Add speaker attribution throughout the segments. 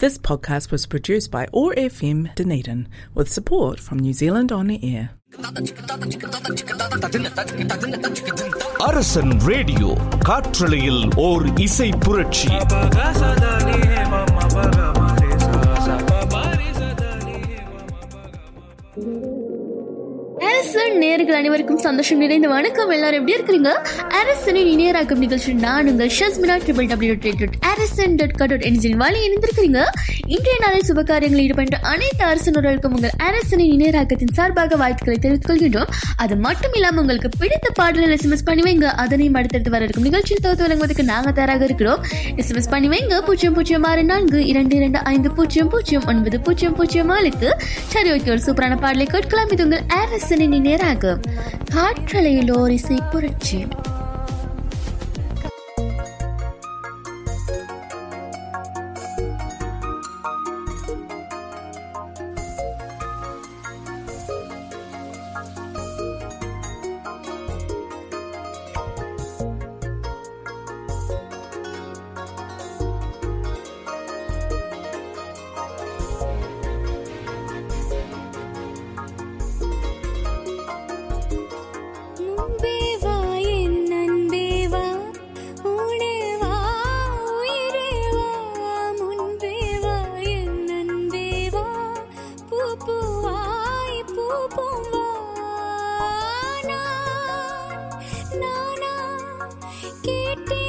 Speaker 1: This podcast was produced by OAR FM Dunedin with support from New Zealand On Air.
Speaker 2: அரசன் radio காற்றலையில் ஓர் இசை புரட்சி
Speaker 3: அரசன் நேர்கள் அனைவருக்கும் சந்தோஷம் நிறைந்த வணக்கம். எல்லாரும் எப்படி இருக்கிறீங்க? அரசனின் இணையராக்கம் நிகழ்ச்சி நான் உங்கள் ஷஸ்மினா ட்ரிபிள் டபிள்யூ டாட் அரசன் டாட் கா டாட் என்ஜின் வழி இணைந்திருக்கிறீங்க. இன்றைய நாளில் சுபகாரியங்களில் ஈடுபட்ட அனைத்து அரசனர்களுக்கும் உங்கள் அரசனின் இணையராக்கத்தின் சார்பாக வாழ்த்துக்களை தெரிவித்துக் கொள்கின்றோம். அது மட்டும் இல்லாமல் உங்களுக்கு பிடித்த பாடல்கள் எஸ்எம்எஸ் பண்ணி வைங்க. அதனையும் அடுத்தடுத்து வர இருக்கும் நிகழ்ச்சியில் தொகுத்து வழங்குவதற்கு நாங்கள் தயாராக இருக்கிறோம். எஸ்எம்எஸ் பண்ணி வைங்க. பூஜ்ஜியம் பூஜ்ஜியம் ஆறு நான்கு இரண்டு இரண்டு ஐந்து பூஜ்ஜியம் பூஜ்ஜியம் ஒன்பது பூஜ்ஜியம் பூஜ்ஜியம் அழைத்து சரி ஓகே. ஒரு சூப்பரான பாடலை கேட்கலாம். இது உங்கள் அரசனின் நேராக காற்றலையில் ஓரிசை இசை புரட்சி.
Speaker 4: நானா கேட்டேன்.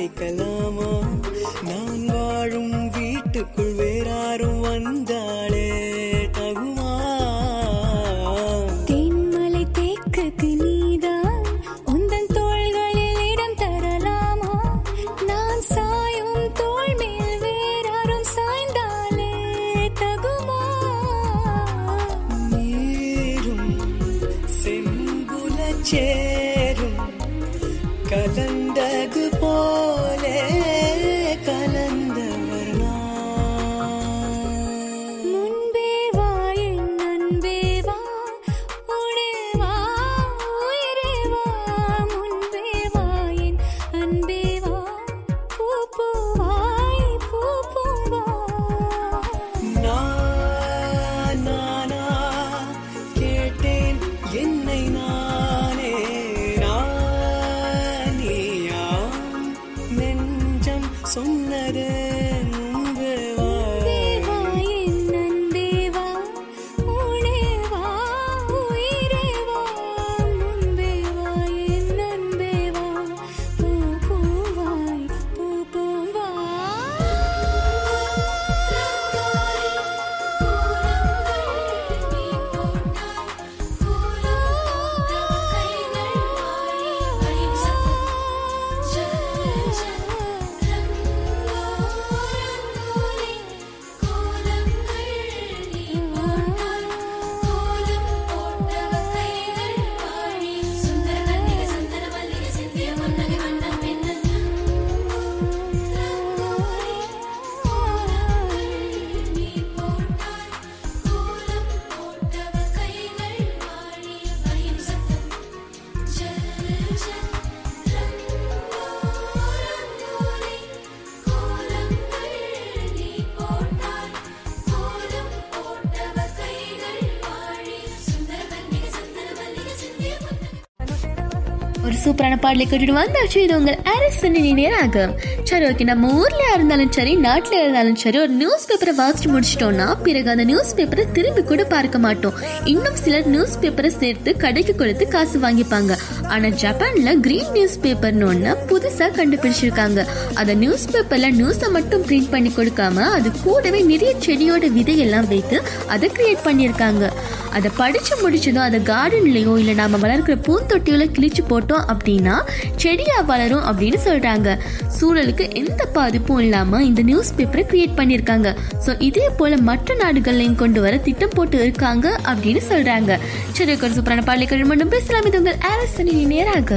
Speaker 5: make
Speaker 4: a. ஒரு
Speaker 3: சூப்பரான பாடலை கேட்டுட்டு வந்தாச்சு. இது உங்கள் அரசனின் நேராகும் சரி ஓகே நம்ம ஊர்ல இருந்தாலும் சரி நாட்டில் இருந்தாலும் சரி ஒரு நியூஸ் பேப்பரை வாசிச்சு முடிச்சிட்டோம்னா பிறகு அந்த நியூஸ் பேப்பரை திரும்பி கூட பார்க்க மாட்டோம். இன்னும் சிலர் நியூஸ் பேப்பரை சேர்த்து கடைக்கு கொடுத்து காசு வாங்கிப்பாங்க. ஆனா ஜப்பான்ல கிரீன் நியூஸ் பேப்பர்னு ஒன்று புதுசா கண்டுபிடிச்சிருக்காங்க. அந்த நியூஸ் பேப்பர்ல நியூஸை மட்டும் பிரிண்ட் பண்ணி கொடுக்காம அது கூடவே நிறைய செடியோட விதையெல்லாம் வைத்து அதை கிரியேட் பண்ணியிருக்காங்க. அதை படிச்சு முடிச்சதும் அதை கார்டன்லயோ இல்லை நாம வளர்க்கிற பூந்தொட்டியில கிழிச்சு போட்டோம் அப்படின்னா செடியா வளரும் அப்படின்னு சொல்றாங்க. சூழலுக்கு எந்த பாதிப்பும் இல்லாம இந்த நியூஸ் பேப்பரை கிரியேட் பண்ணியிருக்காங்க. ஸோ இதே போல மற்ற நாடுகள்லையும் கொண்டு வர திட்டம் போட்டு இருக்காங்க அப்படின்னு சொல்றாங்க. சரி ஒரு சூப்பரான பாடலைகள் மட்டும் பேசலாம். இது உங்கள் அரசனி நேராக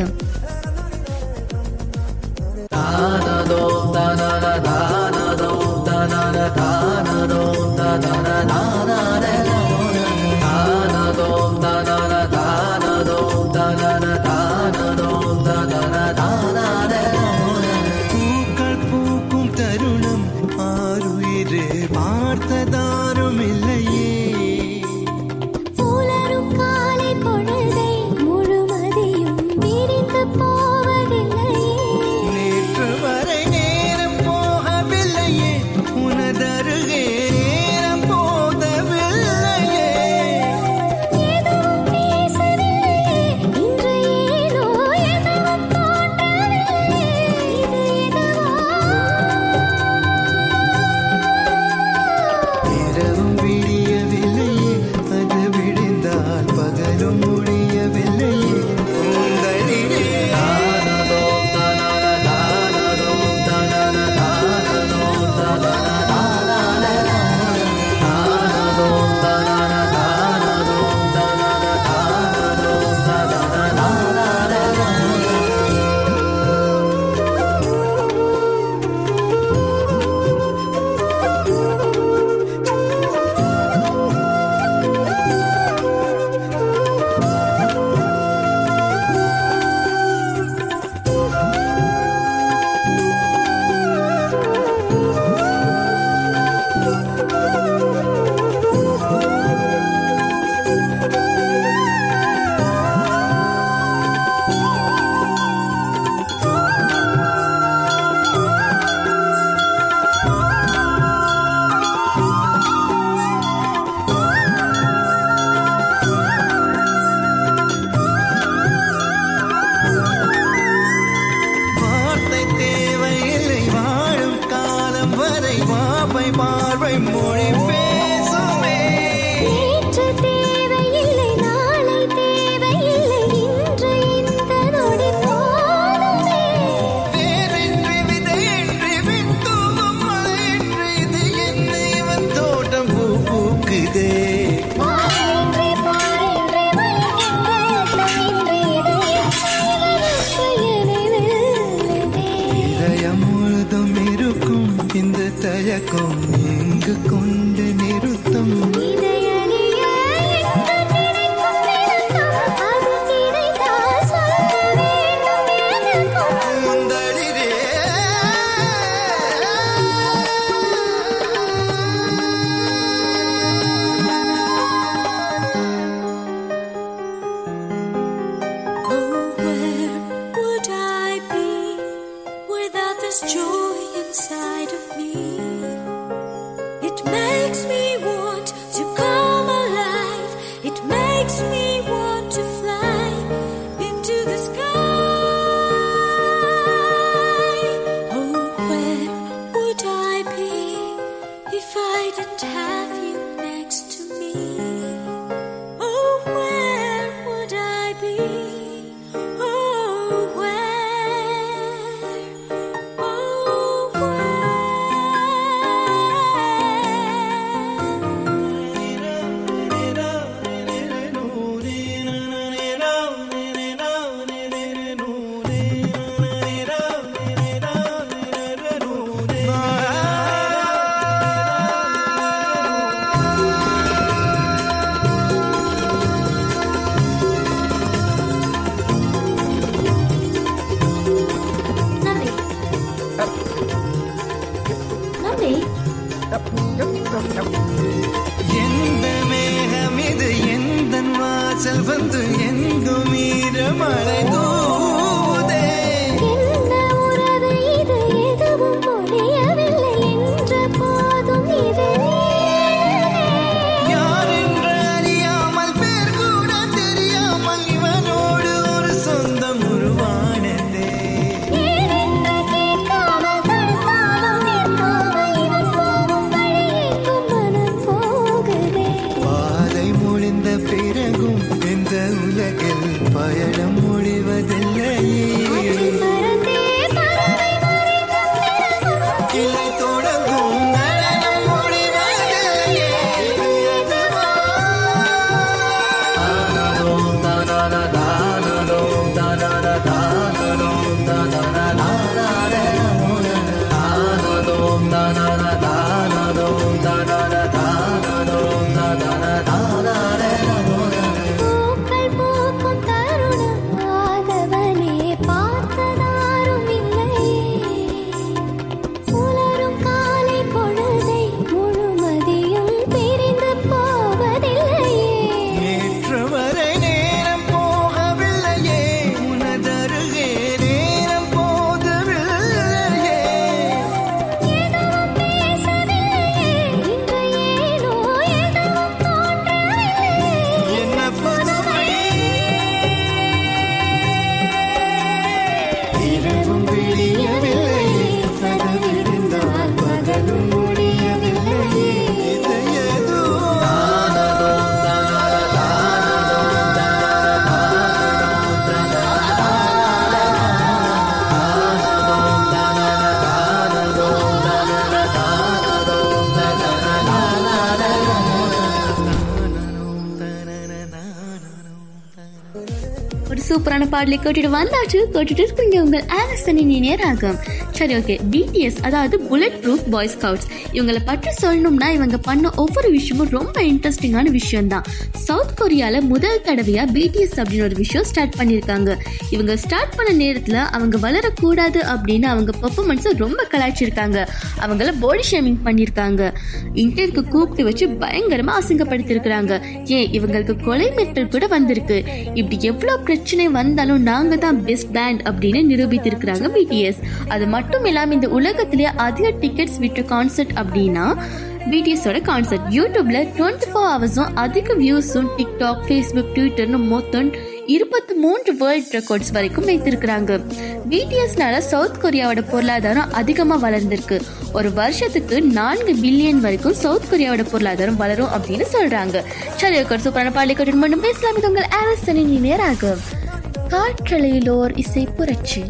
Speaker 6: இந்த
Speaker 5: எங்கு கொண்டு
Speaker 6: would I be if I didn't have
Speaker 3: பாடலை கேட்டுட்டு வந்தாச்சு கேட்டுட்டு இருக்கீங்க உங்கள் ஆலோசனை நேராகும் சரி ஓகே பிடிஎஸ் அதாவது புல்லட் ப்ரூஃப் பாய் ஸ்கவுட்ஸ் இவங்களை பற்றி சொல்லணும்னா இவங்க பண்ண ஒவ்வொரு விஷயமும் ரொம்ப இன்ட்ரெஸ்டிங்கான விஷயம் தான் சவுத் கொரியால முதல் தடவையா பிடிஎஸ் அப்படின்னு ஒரு விஷயம் ஸ்டார்ட் பண்ணியிருக்காங்க இவங்க ஸ்டார்ட் பண்ண நேரத்துல அவங்க வளரக்கூடாது அப்படின்னு அவங்க பெர்ஃபார்மன்ஸை ரொம்ப கலாய்ச்சிருக்காங்க. அவங்கள பாடி ஷேமிங் பண்ணியிருக்காங்க இன்டர்வியூக்கு கூப்பிட்டு வச்சு பயங்கரமா அசிங்கப்படுத்திருக்கிறாங்க. ஏன் இவங்களுக்கு கொலை மிரட்டல் கூட வந்திருக்கு. இப்படி எவ்வளவு பிரச்சனை வந்தாலும் நாங்க தான் பெஸ்ட் பேண்ட் அப்படின்னு நிரூபித்திருக்கிறாங்க பிடிஎஸ் அது மட்டும் இல்லாம இந்த உலகத்திலேயே அதிக டிக்கெட்ஸ் விற்ற கான்சர்ட் அப்படின்னா பிடிஎஸோட கான்சர்ட் யூடியூப்ல டுவெண்ட்டி ஃபோர் ஹவர்ஸும் அதிக வியூஸும் டிக்டாக் ஃபேஸ்புக் ட்விட்டர்னு மொத்தம் இருபத்தி மூன்று வேர்ல்ட் ரெக்கார்ட்ஸ் வரைக்கும் வைத்திருக்கிறாங்க. பிடிஎஸ்னால சவுத் கொரியாவோட பொருளாதாரம் அதிகமாக வளர்ந்திருக்கு. ஒரு வருஷத்துக்கு நான்கு பில்லியன் வரைக்கும் சவுத் கொரியாவோட பொருளாதாரம் வளரும் அப்படின்னு சொல்றாங்க. சரி ஒரு சூப்பரான பாடலை கட்டு மட்டும் பேசலாம். இது உங்கள் ஆலோசனை நேராக காற்றலையிலோர் இசை புரட்சி.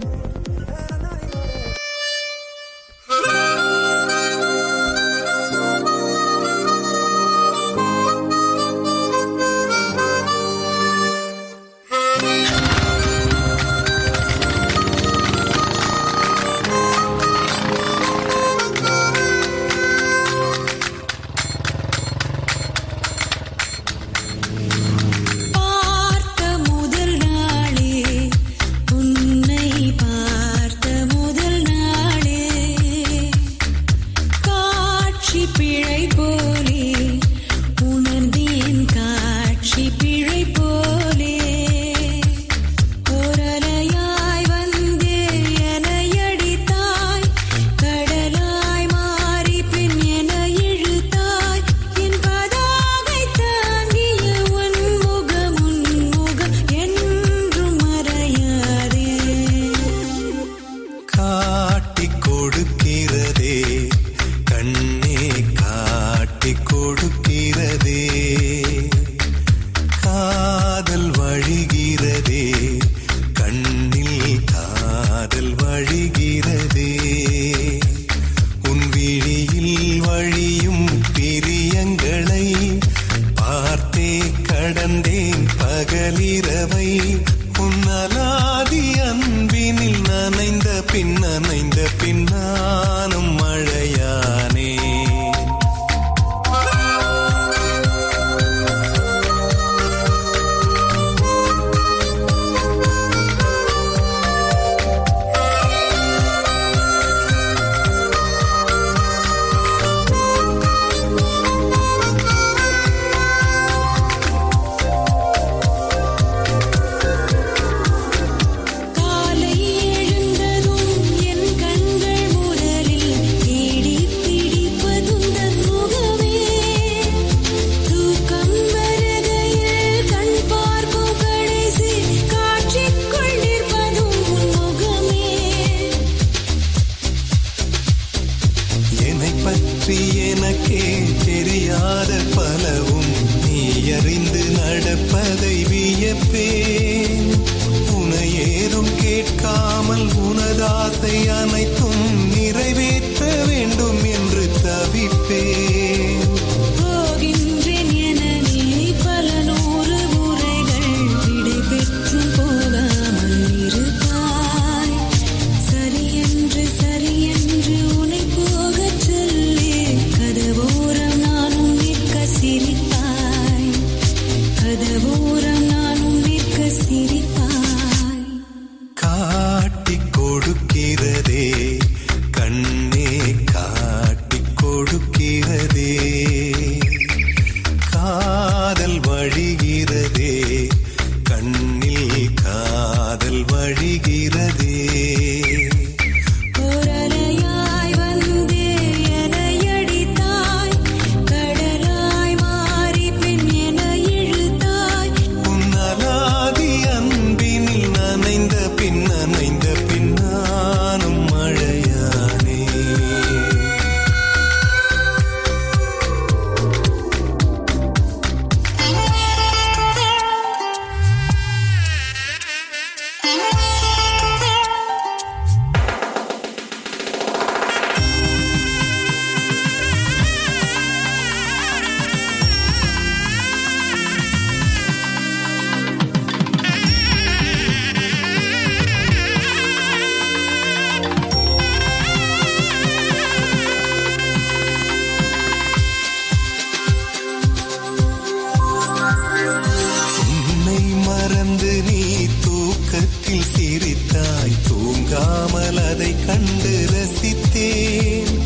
Speaker 4: விடாமல் அதை கண்டு ரசித்தேன்.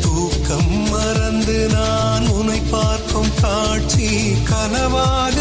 Speaker 4: தூக்கம் மறந்து நான் உன்னை பார்க்கும் காட்சி
Speaker 5: கனவாக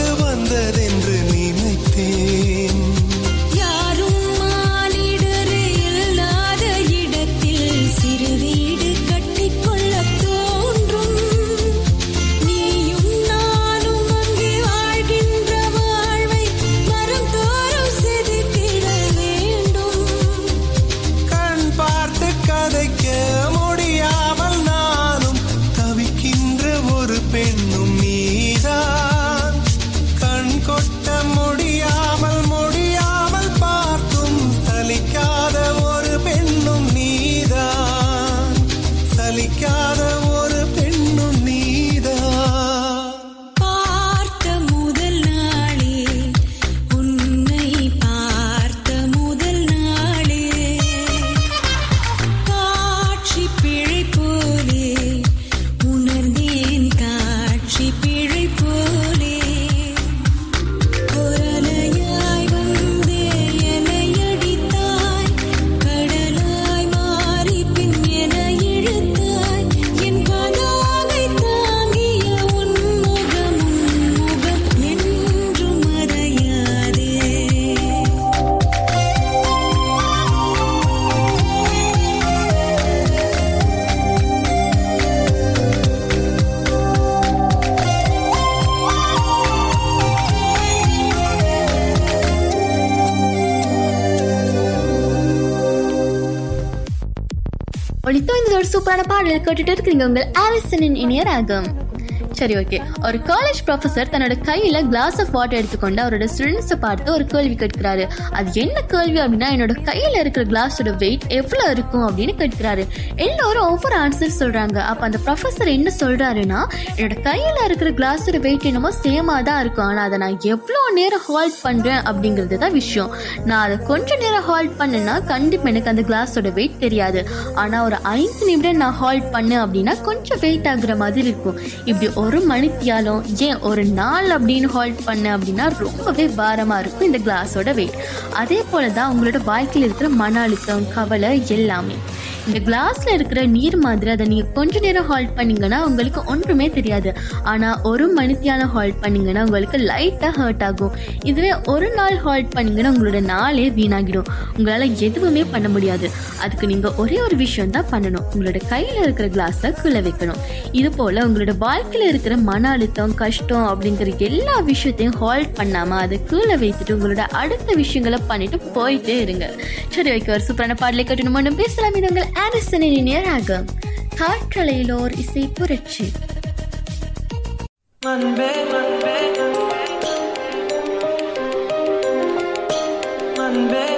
Speaker 3: ஒரு சூப்பரான பாடல் கேட்டுட்டு இருக்கீங்க உங்கள் ஆரிசனின் இனிய சரி ஓகே ஒரு காலேஜ் ப்ரொஃபசர் தன்னோட கையில கிளாஸ் ஆஃப் வாட்டர் எடுத்துக்கொண்டு அவரோட ஸ்டூடெண்ட்ஸை பார்த்து ஒரு கேள்வி கேட்கிறாரு. அது என்ன கேள்வி அப்படின்னா என்னோட கையில இருக்கிற கிளாஸோட வெயிட் எவ்வளவு இருக்கும் அப்படின்னு கேட்கிறாரு. எல்லாரும் ஒவ்வொரு ஆன்சர் சொல்றாங்க. அப்ப அந்த ப்ரொஃபசர் என்ன சொல்றாருன்னா என்னோட கையில இருக்கிற கிளாஸோட வெயிட் என்னமோ சேமா தான் இருக்கும். ஆனா அதை நான் எவ்வளவு நேரம் ஹால்ட் பண்றேன் அப்படிங்கிறது தான் விஷயம். நான் அதை கொஞ்ச நேரம் ஹால்ட் பண்ணேன்னா கண்டிப்பா எனக்கு அந்த கிளாஸோட வெயிட் தெரியாது. ஆனா ஒரு ஐந்து நிமிடம் நான் ஹால்ட் பண்ணேன் அப்படின்னா கொஞ்சம் வெயிட் ஆகுற மாதிரி இருக்கும். இப்படி ஒரு மணித்தியாலும் ஏன் ஒரு நாள் அப்படின்னு ஹால்ட் பண்ண அப்படின்னா ரொம்பவே பாரமா இருக்கும் இந்த கிளாஸோட வெயிட் அதே போல் தான் உங்களோட வாழ்க்கையில் இருக்கிற மன அழுத்தம் கவலை எல்லாமே. இந்த கிளாஸ்ல இருக்கிற நீர் மாதிரி அதை நீங்க கொஞ்ச நேரம் ஹால்ட் பண்ணீங்கன்னா உங்களுக்கு ஒன்றுமே தெரியாது. ஆனா ஒரு மணித்தியாலம் ஹால்ட் பண்ணீங்கன்னா உங்களுக்கு லைட்டா ஹர்ட் ஆகும். இதுவே ஒரு நாள் ஹால்ட் பண்ணீங்கன்னா உங்களோட நாளே வீணாகிடும். உங்களால எதுவுமே பண்ண முடியாது. அதுக்கு நீங்க ஒரே ஒரு விஷயம் தான் பண்ணணும். உங்களோட கையில இருக்கிற கிளாஸை கீழே வைக்கணும். இது போல உங்களோட வாழ்க்கையில இருக்கிற மன அழுத்தம் கஷ்டம் அப்படிங்கிற எல்லா விஷயத்தையும் ஹால்ட் பண்ணாம அதை கீழே வைத்துட்டு உங்களோட அடுத்த விஷயங்களை பண்ணிட்டு போயிட்டே இருங்க. சரி ஓகே ஒரு சூப்பரான பாடலை கட்டணும் பேசலாம். இது உங்கள் ஆரிசனின் நேராகும் காற்றலையிலோர் இசை புரட்சி.
Speaker 6: அன்பே அன்பே அன்பே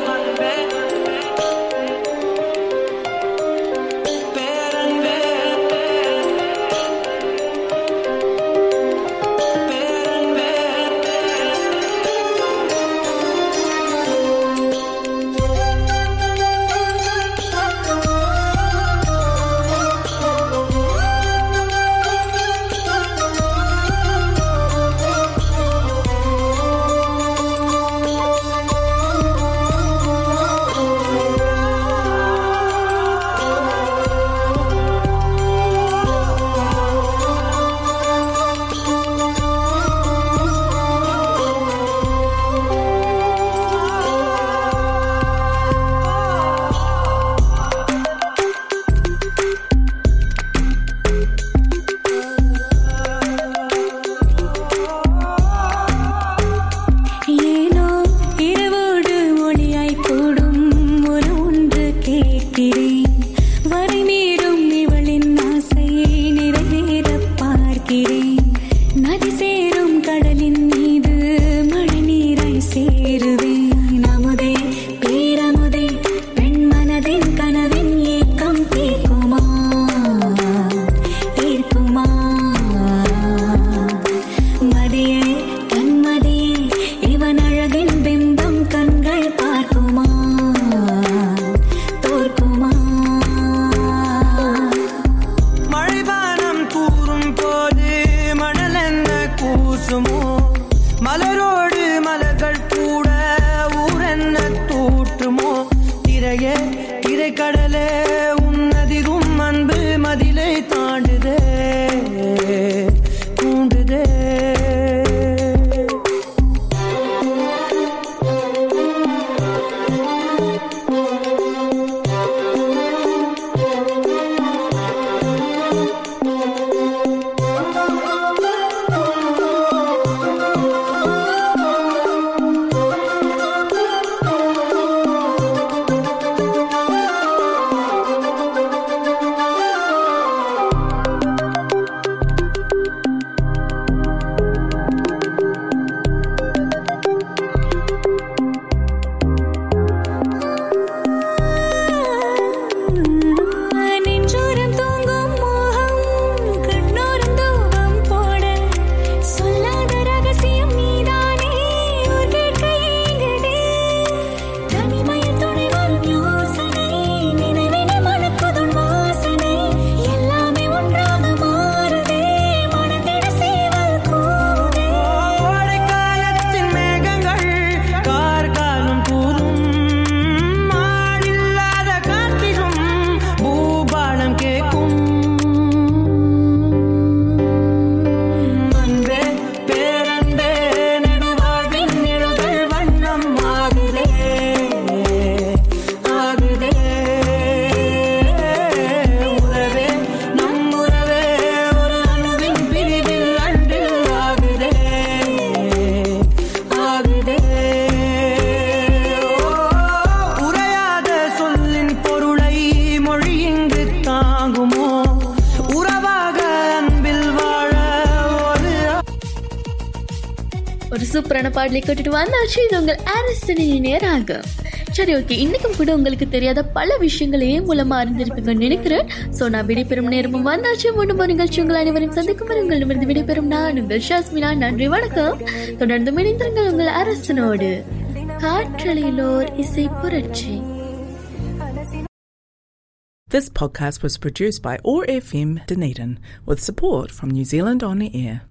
Speaker 3: சூப்பரான பாடலை கேட்டுட்டு வந்தாச்சு. இது உங்கள் அரசனின் நேராக சரி ஓகே. இன்னைக்கும் கூட உங்களுக்கு தெரியாத பல விஷயங்களையும் மூலமா அறிந்திருப்பீங்கன்னு நினைக்கிறேன். ஸோ நான் விடைபெறும் நேரமும் வந்தாச்சு. முன்னும் ஒரு நிகழ்ச்சி உங்கள் அனைவரும் சந்திக்கும் வரை உங்களிடமிருந்து விடைபெறும் நான் உங்கள் ஷாஸ்மினா. நன்றி வணக்கம். தொடர்ந்து இணைந்திருங்கள் உங்கள் அரசனோடு காற்றலையிலோர் இசை புரட்சி.
Speaker 1: This podcast was produced by ORFM Dunedin with support from New Zealand On the Air.